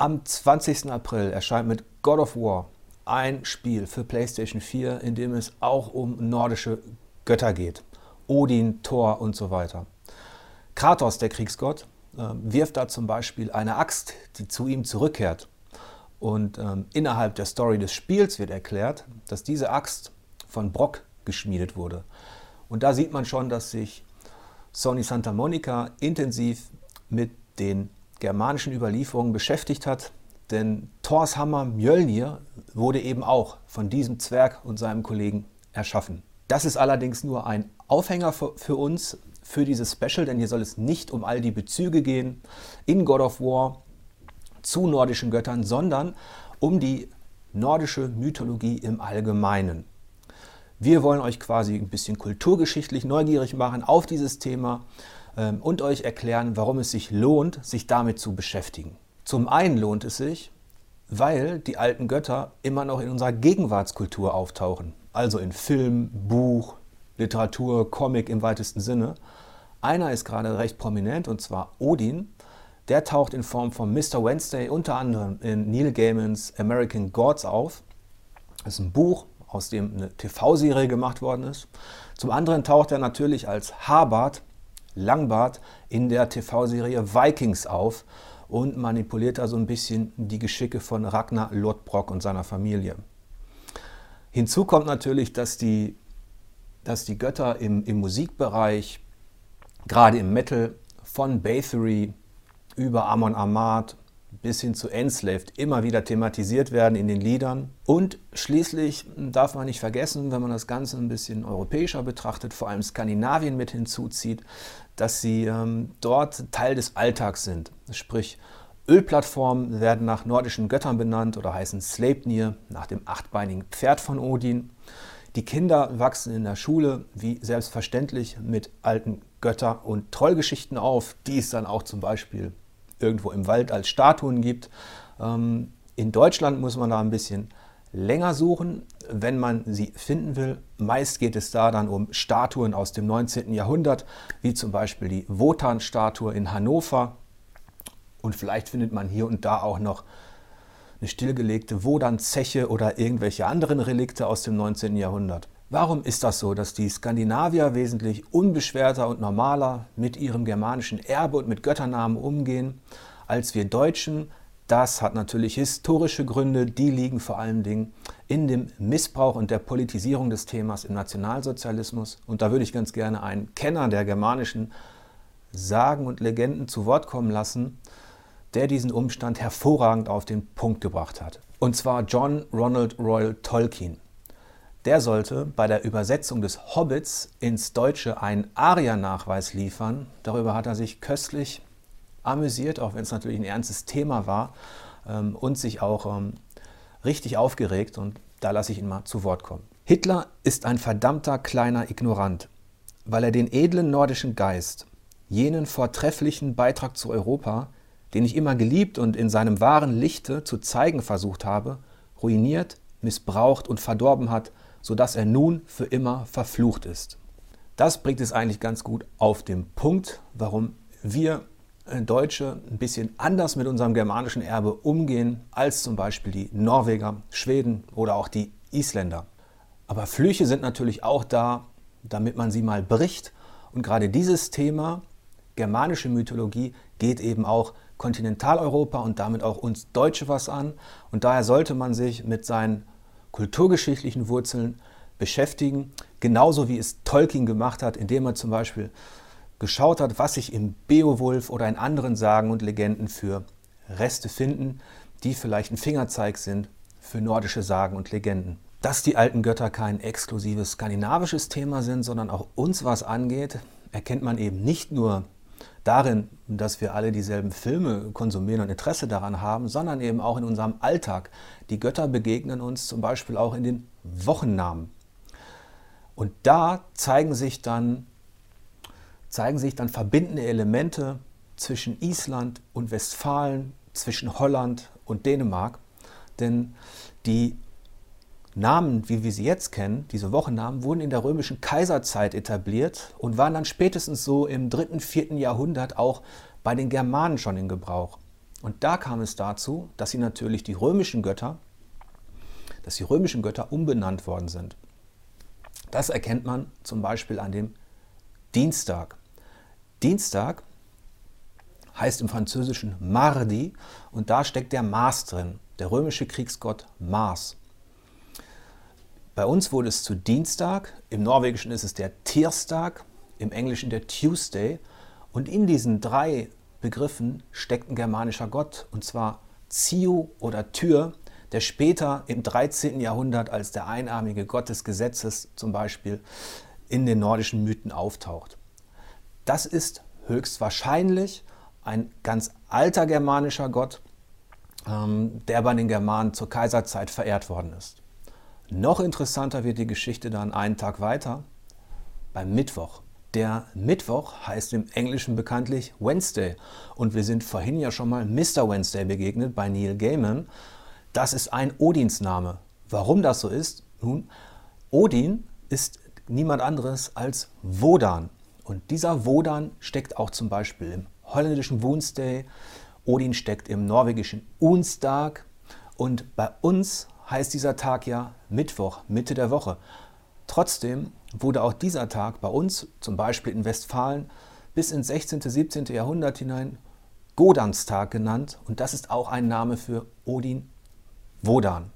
Am 20. April erscheint mit God of War ein Spiel für PlayStation 4, in dem es auch um nordische Götter geht. Odin, Thor und so weiter. Kratos, der Kriegsgott, äh, wirft da zum Beispiel eine Axt, die zu ihm zurückkehrt. Und ähm, innerhalb der Story des Spiels wird erklärt, dass diese Axt von Brock geschmiedet wurde. Und da sieht man schon, dass sich Sony Santa Monica intensiv mit den germanischen Überlieferungen beschäftigt hat. Denn Thors Hammer Mjölnir wurde eben auch von diesem Zwerg und seinem Kollegen erschaffen. Das ist allerdings nur ein Aufhänger für uns, für dieses Special, denn hier soll es nicht um all die Bezüge gehen in God of War zu nordischen Göttern, sondern um die nordische Mythologie im Allgemeinen. Wir wollen euch quasi ein bisschen kulturgeschichtlich neugierig machen auf dieses Thema und euch erklären, warum es sich lohnt, sich damit zu beschäftigen. Zum einen lohnt es sich, weil die alten Götter immer noch in unserer Gegenwartskultur auftauchen, also in Film, Buch, Literatur, Comic im weitesten Sinne. Einer ist gerade recht prominent und zwar Odin. Der taucht in Form von Mr. Wednesday unter anderem in Neil Gaimans American Gods auf. Das ist ein Buch, aus dem eine TV-Serie gemacht worden ist. Zum anderen taucht er natürlich als Haarbart, Langbart in der TV-Serie Vikings auf und manipuliert da so ein bisschen die Geschicke von Ragnar Lodbrok und seiner Familie. Hinzu kommt natürlich, dass die, dass die Götter im, im Musikbereich, gerade im Metal, von Bathory über Amon Amarth bis hin zu Enslaved immer wieder thematisiert werden in den Liedern. Und schließlich darf man nicht vergessen, wenn man das Ganze ein bisschen europäischer betrachtet, vor allem Skandinavien mit hinzuzieht, dass sie ähm, dort Teil des Alltags sind. Sprich, Ölplattformen werden nach nordischen Göttern benannt oder heißen Sleipnir nach dem achtbeinigen Pferd von Odin. Die Kinder wachsen in der Schule wie selbstverständlich mit alten Götter- und Trollgeschichten auf, die es dann auch zum Beispiel irgendwo im Wald als Statuen gibt. Ähm, in Deutschland muss man da ein bisschen länger suchen, wenn man sie finden will. Meist geht es da dann um Statuen aus dem 19. Jahrhundert, wie zum Beispiel die Wotan-Statue in Hannover. Und vielleicht findet man hier und da auch noch eine stillgelegte Wodan-Zeche oder irgendwelche anderen Relikte aus dem 19. Jahrhundert. Warum ist das so, dass die Skandinavier wesentlich unbeschwerter und normaler mit ihrem germanischen Erbe und mit Götternamen umgehen als wir Deutschen? Das hat natürlich historische Gründe, die liegen vor allen Dingen in dem Missbrauch und der Politisierung des Themas im Nationalsozialismus. Und da würde ich ganz gerne einen Kenner der germanischen Sagen und Legenden zu Wort kommen lassen, der diesen Umstand hervorragend auf den Punkt gebracht hat. Und zwar John Ronald Royal Tolkien. Der sollte bei der Übersetzung des Hobbits ins Deutsche einen Aria-Nachweis liefern. Darüber hat er sich köstlich amüsiert, auch wenn es natürlich ein ernstes Thema war ähm, und sich auch ähm, richtig aufgeregt. Und da lasse ich ihn mal zu Wort kommen. Hitler ist ein verdammter kleiner Ignorant, weil er den edlen nordischen Geist, jenen vortrefflichen Beitrag zu Europa, den ich immer geliebt und in seinem wahren Lichte zu zeigen versucht habe, ruiniert, missbraucht und verdorben hat, sodass er nun für immer verflucht ist. Das bringt es eigentlich ganz gut auf den Punkt, warum wir äh, Deutsche ein bisschen anders mit unserem germanischen Erbe umgehen als zum Beispiel die Norweger, Schweden oder auch die Isländer. Aber Flüche sind natürlich auch da, damit man sie mal bricht. Und gerade dieses Thema, germanische Mythologie, geht eben auch Kontinentaleuropa und damit auch uns Deutsche was an. Und daher sollte man sich mit seinen kulturgeschichtlichen Wurzeln beschäftigen, genauso wie es Tolkien gemacht hat, indem er zum Beispiel geschaut hat, was sich im Beowulf oder in anderen Sagen und Legenden für Reste finden, die vielleicht ein Fingerzeig sind für nordische Sagen und Legenden. Dass die alten Götter kein exklusives skandinavisches Thema sind, sondern auch uns was angeht, erkennt man eben nicht nur darin, dass wir alle dieselben Filme konsumieren und Interesse daran haben, sondern eben auch in unserem Alltag. Die Götter begegnen uns zum Beispiel auch in den Wochennamen. Und da zeigen sich dann, zeigen sich dann verbindende Elemente zwischen Island und Westfalen, zwischen Holland und Dänemark. Denn die Namen, wie wir sie jetzt kennen, diese Wochennamen, wurden in der römischen Kaiserzeit etabliert und waren dann spätestens so im dritten, vierten Jahrhundert auch bei den Germanen schon in Gebrauch. Und da kam es dazu, dass sie natürlich die römischen Götter, dass die römischen Götter umbenannt worden sind. Das erkennt man zum Beispiel an dem Dienstag. Dienstag heißt im Französischen Mardi und da steckt der Mars drin, der römische Kriegsgott Mars. Bei uns wurde es zu Dienstag, im Norwegischen ist es der Tierstag, im Englischen der Tuesday und in diesen drei Begriffen steckt ein germanischer Gott und zwar Ziu oder Tür, der später im 13. Jahrhundert als der einarmige Gott des Gesetzes zum Beispiel in den nordischen Mythen auftaucht. Das ist höchstwahrscheinlich ein ganz alter germanischer Gott, ähm, der bei den Germanen zur Kaiserzeit verehrt worden ist. Noch interessanter wird die Geschichte dann einen Tag weiter beim Mittwoch. Der Mittwoch heißt im Englischen bekanntlich Wednesday und wir sind vorhin ja schon mal Mr. Wednesday begegnet bei Neil Gaiman. Das ist ein Odinsname. Warum das so ist? Nun, Odin ist niemand anderes als Wodan. Und dieser Wodan steckt auch zum Beispiel im holländischen Woensday, Odin steckt im norwegischen Onsdag und bei uns heißt dieser Tag ja Mittwoch, Mitte der Woche. Trotzdem wurde auch dieser Tag bei uns, zum Beispiel in Westfalen, bis ins 16., 17. Jahrhundert hinein Godanstag genannt und das ist auch ein Name für Odin Wodan.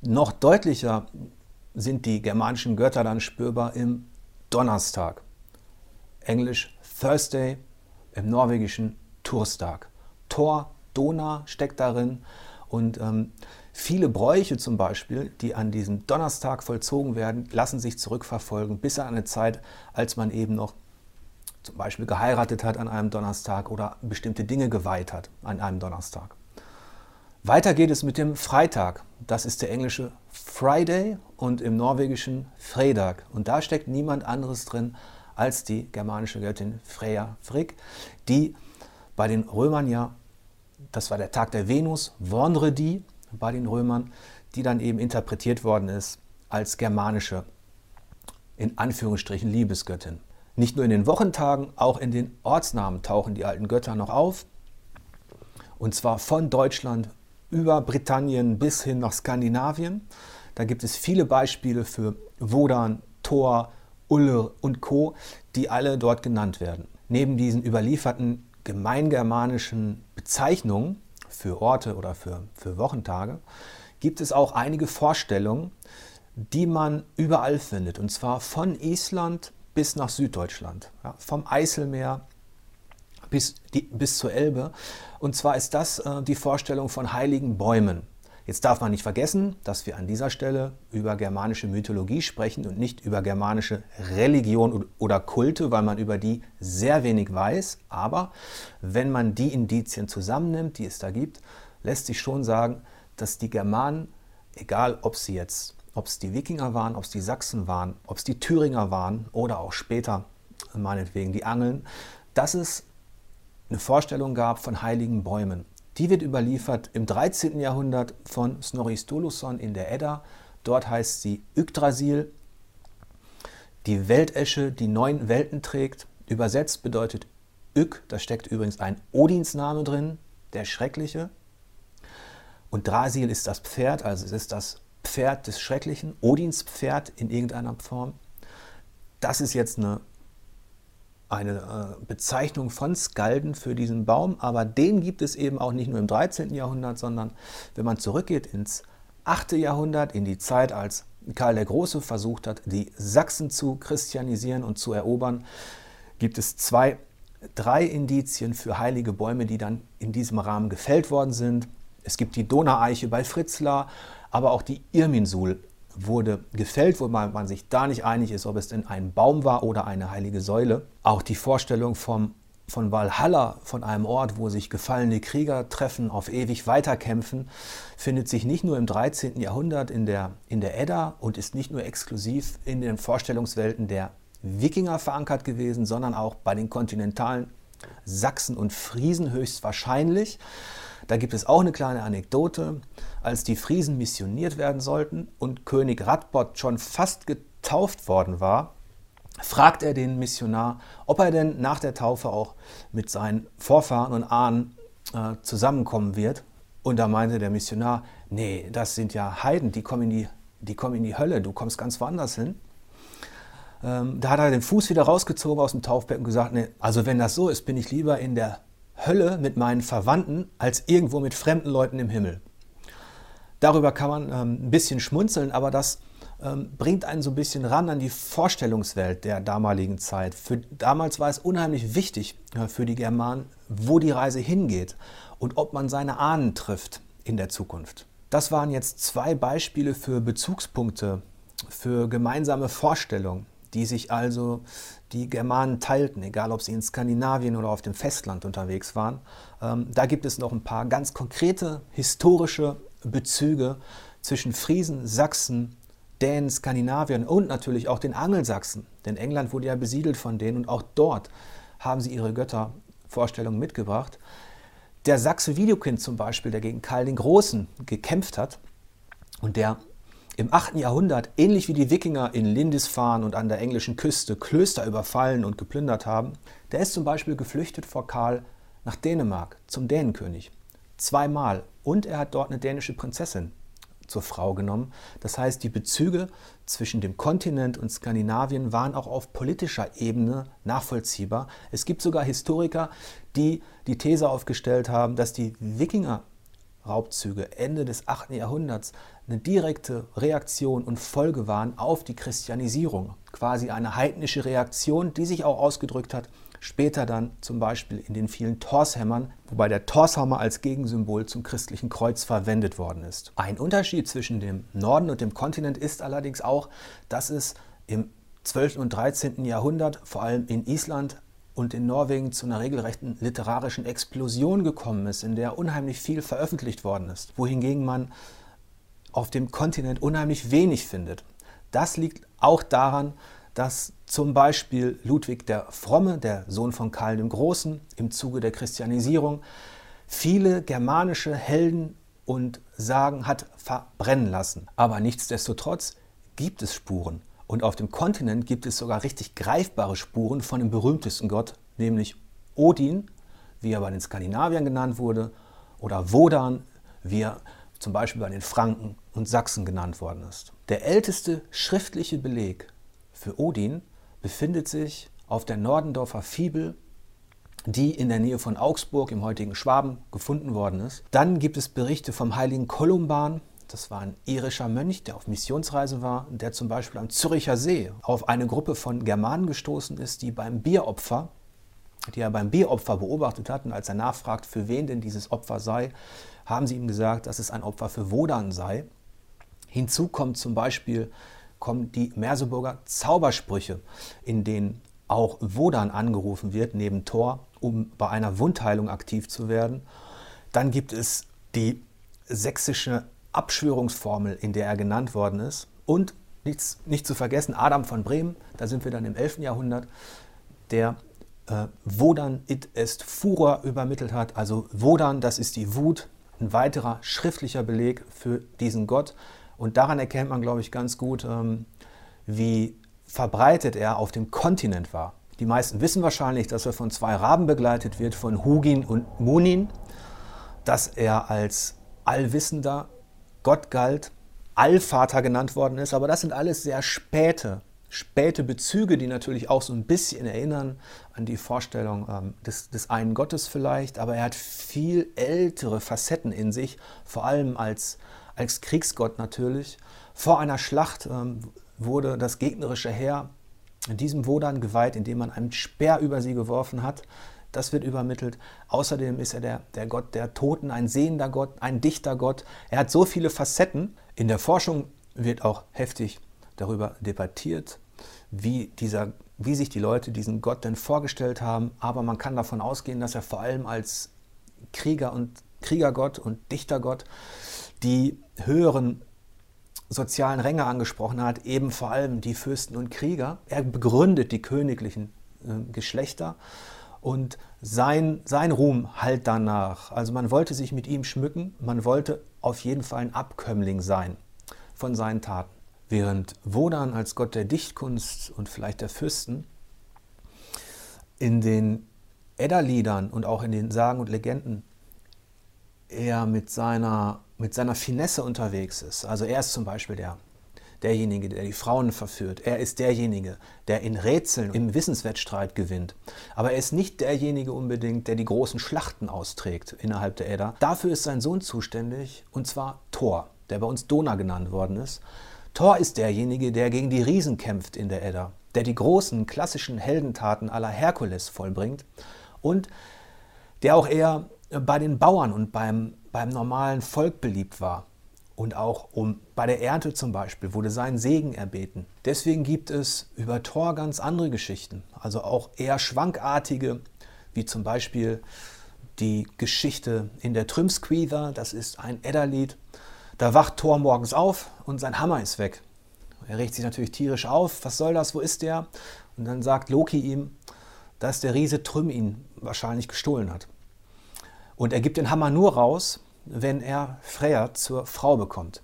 Noch deutlicher sind die germanischen Götter dann spürbar im Donnerstag. Englisch Thursday, im norwegischen Turstag. Tor, Dona steckt darin und ähm, viele Bräuche zum Beispiel, die an diesem Donnerstag vollzogen werden, lassen sich zurückverfolgen bis an eine Zeit, als man eben noch zum Beispiel geheiratet hat an einem Donnerstag oder bestimmte Dinge geweiht hat an einem Donnerstag. Weiter geht es mit dem Freitag. Das ist der englische Friday und im norwegischen Fredag. Und da steckt niemand anderes drin als die germanische Göttin Freya Frigg, die bei den Römern ja, das war der Tag der Venus, Vonredi bei den Römern, die dann eben interpretiert worden ist als germanische, in Anführungsstrichen, Liebesgöttin. Nicht nur in den Wochentagen, auch in den Ortsnamen tauchen die alten Götter noch auf. Und zwar von Deutschland über Britannien bis hin nach Skandinavien. Da gibt es viele Beispiele für Wodan, Thor, Ulle und Co., die alle dort genannt werden. Neben diesen überlieferten gemeingermanischen Bezeichnungen für Orte oder für, für Wochentage gibt es auch einige Vorstellungen, die man überall findet. Und zwar von Island bis nach Süddeutschland, ja, vom Eiselmeer bis, die, bis zur Elbe. Und zwar ist das äh, die Vorstellung von heiligen Bäumen. Jetzt darf man nicht vergessen, dass wir an dieser Stelle über germanische Mythologie sprechen und nicht über germanische Religion oder Kulte, weil man über die sehr wenig weiß. Aber wenn man die Indizien zusammennimmt, die es da gibt, lässt sich schon sagen, dass die Germanen, egal ob sie jetzt, ob es die Wikinger waren, ob es die Sachsen waren, ob es die Thüringer waren oder auch später meinetwegen die Angeln, dass es eine Vorstellung gab von heiligen Bäumen. Die wird überliefert im 13. Jahrhundert von Snorri Sturluson in der Edda. Dort heißt sie Yggdrasil, die Weltesche, die neun Welten trägt. Übersetzt bedeutet Yg, da steckt übrigens ein Odinsname drin, der Schreckliche. Und Drasil ist das Pferd, also es ist das Pferd des Schrecklichen, Odins Pferd in irgendeiner Form. Das ist jetzt eine eine äh, Bezeichnung von Skalden für diesen Baum, aber den gibt es eben auch nicht nur im 13. Jahrhundert, sondern wenn man zurückgeht ins 8. Jahrhundert, in die Zeit, als Karl der Große versucht hat, die Sachsen zu christianisieren und zu erobern, gibt es zwei, drei Indizien für heilige Bäume, die dann in diesem Rahmen gefällt worden sind. Es gibt die Donaueiche bei Fritzlar, aber auch die Irminsul wurde gefällt, wo man, sich da nicht einig ist, ob es denn ein Baum war oder eine heilige Säule. Auch die Vorstellung vom, von Valhalla, von einem Ort, wo sich gefallene Krieger treffen, auf ewig weiterkämpfen, findet sich nicht nur im 13. Jahrhundert in der, in der Edda und ist nicht nur exklusiv in den Vorstellungswelten der Wikinger verankert gewesen, sondern auch bei den kontinentalen Sachsen und Friesen höchstwahrscheinlich. Da gibt es auch eine kleine Anekdote. Als die Friesen missioniert werden sollten und König Radbot schon fast getauft worden war, fragt er den Missionar, ob er denn nach der Taufe auch mit seinen Vorfahren und Ahnen äh, zusammenkommen wird. Und da meinte der Missionar, nee, das sind ja Heiden, die kommen in die, die, kommen in die Hölle, du kommst ganz woanders hin. Ähm, da hat er den Fuß wieder rausgezogen aus dem Taufbecken und gesagt, nee, also wenn das so ist, bin ich lieber in der Hölle mit meinen Verwandten als irgendwo mit fremden Leuten im Himmel. Darüber kann man ähm, ein bisschen schmunzeln, aber das ähm, bringt einen so ein bisschen ran an die Vorstellungswelt der damaligen Zeit. Für, damals war es unheimlich wichtig äh, für die Germanen, wo die Reise hingeht und ob man seine Ahnen trifft in der Zukunft. Das waren jetzt zwei Beispiele für Bezugspunkte, für gemeinsame Vorstellungen, die sich also die Germanen teilten, egal ob sie in Skandinavien oder auf dem Festland unterwegs waren. Ähm, da gibt es noch ein paar ganz konkrete historische Bezüge zwischen Friesen, Sachsen, Dänen, Skandinavien und natürlich auch den Angelsachsen. Denn England wurde ja besiedelt von denen und auch dort haben sie ihre Göttervorstellungen mitgebracht. Der Sachse Videokind zum Beispiel, der gegen Karl den Großen gekämpft hat und der im 8. Jahrhundert, ähnlich wie die Wikinger in Lindisfarne und an der englischen Küste Klöster überfallen und geplündert haben, der ist zum Beispiel geflüchtet vor Karl nach Dänemark, zum Dänenkönig. Zweimal. Und er hat dort eine dänische Prinzessin zur Frau genommen. Das heißt, die Bezüge zwischen dem Kontinent und Skandinavien waren auch auf politischer Ebene nachvollziehbar. Es gibt sogar Historiker, die die These aufgestellt haben, dass die Wikinger Raubzüge Ende des 8. Jahrhunderts eine direkte Reaktion und Folge waren auf die Christianisierung. Quasi eine heidnische Reaktion, die sich auch ausgedrückt hat Später dann zum Beispiel in den vielen Torshämmern, wobei der Torshammer als Gegensymbol zum christlichen Kreuz verwendet worden ist. Ein Unterschied zwischen dem Norden und dem Kontinent ist allerdings auch, dass es im 12. und 13. Jahrhundert, vor allem in Island und in Norwegen, zu einer regelrechten literarischen Explosion gekommen ist, in der unheimlich viel veröffentlicht worden ist, wohingegen man auf dem Kontinent unheimlich wenig findet. Das liegt auch daran, dass zum Beispiel Ludwig der Fromme, der Sohn von Karl dem Großen, im Zuge der Christianisierung viele germanische Helden und Sagen hat verbrennen lassen. Aber nichtsdestotrotz gibt es Spuren. Und auf dem Kontinent gibt es sogar richtig greifbare Spuren von dem berühmtesten Gott, nämlich Odin, wie er bei den Skandinaviern genannt wurde, oder Wodan, wie er zum Beispiel bei den Franken und Sachsen genannt worden ist. Der älteste schriftliche Beleg für Odin befindet sich auf der Nordendorfer Fibel, die in der Nähe von Augsburg im heutigen Schwaben gefunden worden ist. Dann gibt es Berichte vom heiligen Kolumban. Das war ein irischer Mönch, der auf Missionsreise war, der zum Beispiel am Züricher See auf eine Gruppe von Germanen gestoßen ist, die beim Bieropfer, die er beim Bieropfer beobachtet hat. Und als er nachfragt, für wen denn dieses Opfer sei, haben sie ihm gesagt, dass es ein Opfer für Wodan sei. Hinzu kommt zum Beispiel kommen die Merseburger Zaubersprüche, in denen auch Wodan angerufen wird, neben Thor, um bei einer Wundheilung aktiv zu werden. Dann gibt es die sächsische Abschwörungsformel, in der er genannt worden ist. Und nichts, nicht zu vergessen, Adam von Bremen, da sind wir dann im 11. Jahrhundert, der äh, Wodan it est furor übermittelt hat. Also Wodan, das ist die Wut, ein weiterer schriftlicher Beleg für diesen Gott. Und daran erkennt man, glaube ich, ganz gut, ähm, wie verbreitet er auf dem Kontinent war. Die meisten wissen wahrscheinlich, dass er von zwei Raben begleitet wird, von Hugin und Munin, dass er als allwissender Gott galt, Allvater genannt worden ist. Aber das sind alles sehr späte, späte Bezüge, die natürlich auch so ein bisschen erinnern an die Vorstellung ähm, des, des einen Gottes vielleicht. Aber er hat viel ältere Facetten in sich, vor allem als als Kriegsgott natürlich. Vor einer Schlacht ähm, wurde das gegnerische Heer diesem Wodan geweiht, indem man einen Speer über sie geworfen hat. Das wird übermittelt. Außerdem ist er der, der Gott der Toten, ein sehender Gott, ein dichter Gott. Er hat so viele Facetten. In der Forschung wird auch heftig darüber debattiert, wie, dieser, wie sich die Leute diesen Gott denn vorgestellt haben. Aber man kann davon ausgehen, dass er vor allem als Krieger und Kriegergott und Dichtergott die höheren sozialen Ränge angesprochen hat, eben vor allem die Fürsten und Krieger. Er begründet die königlichen äh, Geschlechter und sein, sein Ruhm halt danach. Also man wollte sich mit ihm schmücken, man wollte auf jeden Fall ein Abkömmling sein von seinen Taten. Während Wodan als Gott der Dichtkunst und vielleicht der Fürsten in den Edda-Liedern und auch in den Sagen und Legenden er mit seiner, mit seiner Finesse unterwegs ist. Also er ist zum Beispiel der, derjenige, der die Frauen verführt. Er ist derjenige, der in Rätseln, im Wissenswettstreit gewinnt. Aber er ist nicht derjenige unbedingt, der die großen Schlachten austrägt innerhalb der Edda. Dafür ist sein Sohn zuständig, und zwar Thor, der bei uns Dona genannt worden ist. Thor ist derjenige, der gegen die Riesen kämpft in der Edda, der die großen klassischen Heldentaten aller Herkules vollbringt und der auch eher bei den Bauern und beim, beim normalen Volk beliebt war. Und auch um, bei der Ernte zum Beispiel wurde sein Segen erbeten. Deswegen gibt es über Thor ganz andere Geschichten, also auch eher schwankartige, wie zum Beispiel die Geschichte in der Trümsqueather, das ist ein Edda-Lied. Da wacht Thor morgens auf und sein Hammer ist weg. Er regt sich natürlich tierisch auf. Was soll das? Wo ist der? Und dann sagt Loki ihm, dass der Riese Trüm ihn wahrscheinlich gestohlen hat. Und er gibt den Hammer nur raus, wenn er Freya zur Frau bekommt.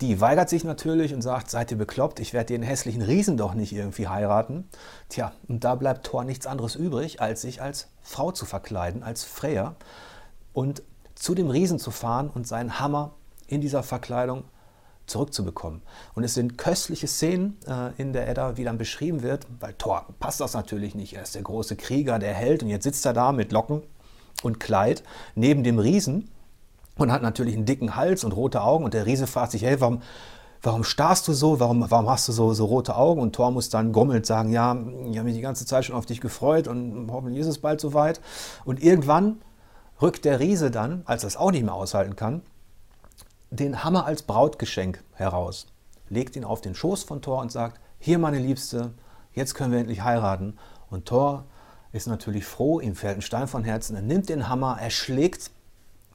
Die weigert sich natürlich und sagt, seid ihr bekloppt, ich werde den hässlichen Riesen doch nicht irgendwie heiraten. Tja, und da bleibt Thor nichts anderes übrig, als sich als Frau zu verkleiden, als Freya und zu dem Riesen zu fahren und seinen Hammer in dieser Verkleidung zurückzubekommen. Und es sind köstliche Szenen äh, in der Edda, wie dann beschrieben wird, weil Thor passt das natürlich nicht. Er ist der große Krieger, der Held und jetzt sitzt er da mit Locken und Kleid neben dem Riesen und hat natürlich einen dicken Hals und rote Augen und der Riese fragt sich, hey, warum, warum starrst du so, warum, warum hast du so, so rote Augen? Und Thor muss dann grummelnd sagen, ja, ich habe mich die ganze Zeit schon auf dich gefreut und hoffentlich ist es bald soweit. Und irgendwann rückt der Riese dann, als er es auch nicht mehr aushalten kann, den Hammer als Brautgeschenk heraus, legt ihn auf den Schoß von Thor und sagt, hier meine Liebste, jetzt können wir endlich heiraten. Und Thor ist natürlich froh, ihm fällt ein Stein von Herzen, er nimmt den Hammer, er schlägt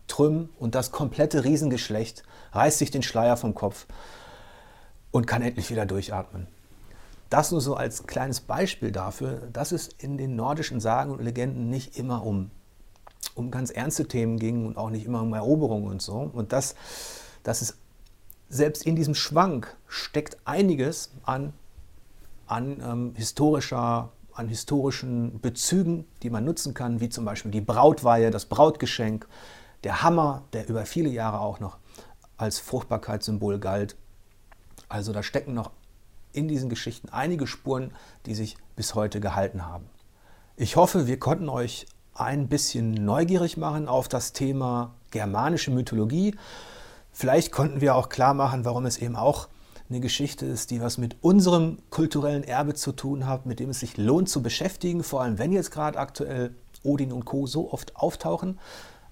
Trüm und das komplette Riesengeschlecht, reißt sich den Schleier vom Kopf und kann endlich wieder durchatmen. Das nur so als kleines Beispiel dafür, dass es in den nordischen Sagen und Legenden nicht immer um, um ganz ernste Themen ging und auch nicht immer um Eroberung und so. Und das dass es selbst in diesem Schwank steckt einiges an, an ähm, historischer an historischen Bezügen, die man nutzen kann, wie zum Beispiel die Brautweihe, das Brautgeschenk, der Hammer, der über viele Jahre auch noch als Fruchtbarkeitssymbol galt. Also da stecken noch in diesen Geschichten einige Spuren, die sich bis heute gehalten haben. Ich hoffe, wir konnten euch ein bisschen neugierig machen auf das Thema germanische Mythologie Vielleicht konnten wir auch klar machen, warum es eben auch eine Geschichte ist, die was mit unserem kulturellen Erbe zu tun hat, mit dem es sich lohnt zu beschäftigen, vor allem wenn jetzt gerade aktuell Odin und Co. so oft auftauchen.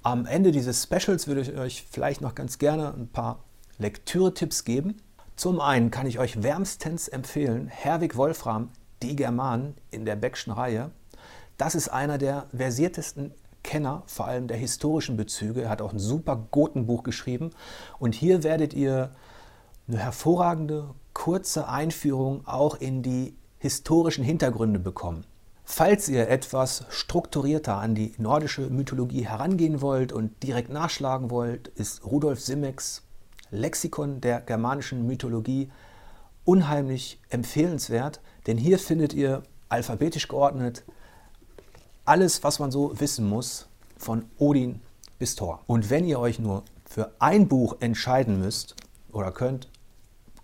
Am Ende dieses Specials würde ich euch vielleicht noch ganz gerne ein paar Lektüre-Tipps geben. Zum einen kann ich euch wärmstens empfehlen, Herwig Wolfram, Die Germanen in der Beckschen Reihe. Das ist einer der versiertesten Kenner, vor allem der historischen Bezüge. Er hat auch ein super Gotenbuch geschrieben. Und hier werdet ihr eine hervorragende, kurze Einführung auch in die historischen Hintergründe bekommen. Falls ihr etwas strukturierter an die nordische Mythologie herangehen wollt und direkt nachschlagen wollt, ist Rudolf Simmecks Lexikon der germanischen Mythologie unheimlich empfehlenswert, denn hier findet ihr alphabetisch geordnet alles, was man so wissen muss, von Odin bis Thor. Und wenn ihr euch nur für ein Buch entscheiden müsst oder könnt,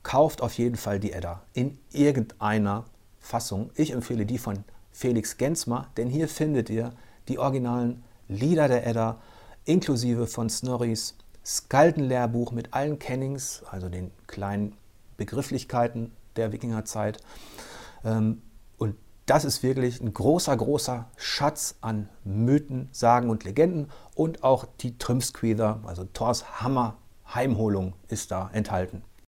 kauft auf jeden Fall die Edda in irgendeiner Fassung. Ich empfehle die von Felix Gensmer, denn hier findet ihr die originalen Lieder der Edda, inklusive von Snorris Skaldenlehrbuch mit allen Kennings, also den kleinen Begrifflichkeiten der Wikingerzeit. Ähm, und das ist wirklich ein großer, großer Schatz an Mythen, Sagen und Legenden und auch die Trümsqueather, also Thors Hammer Heimholung ist da enthalten.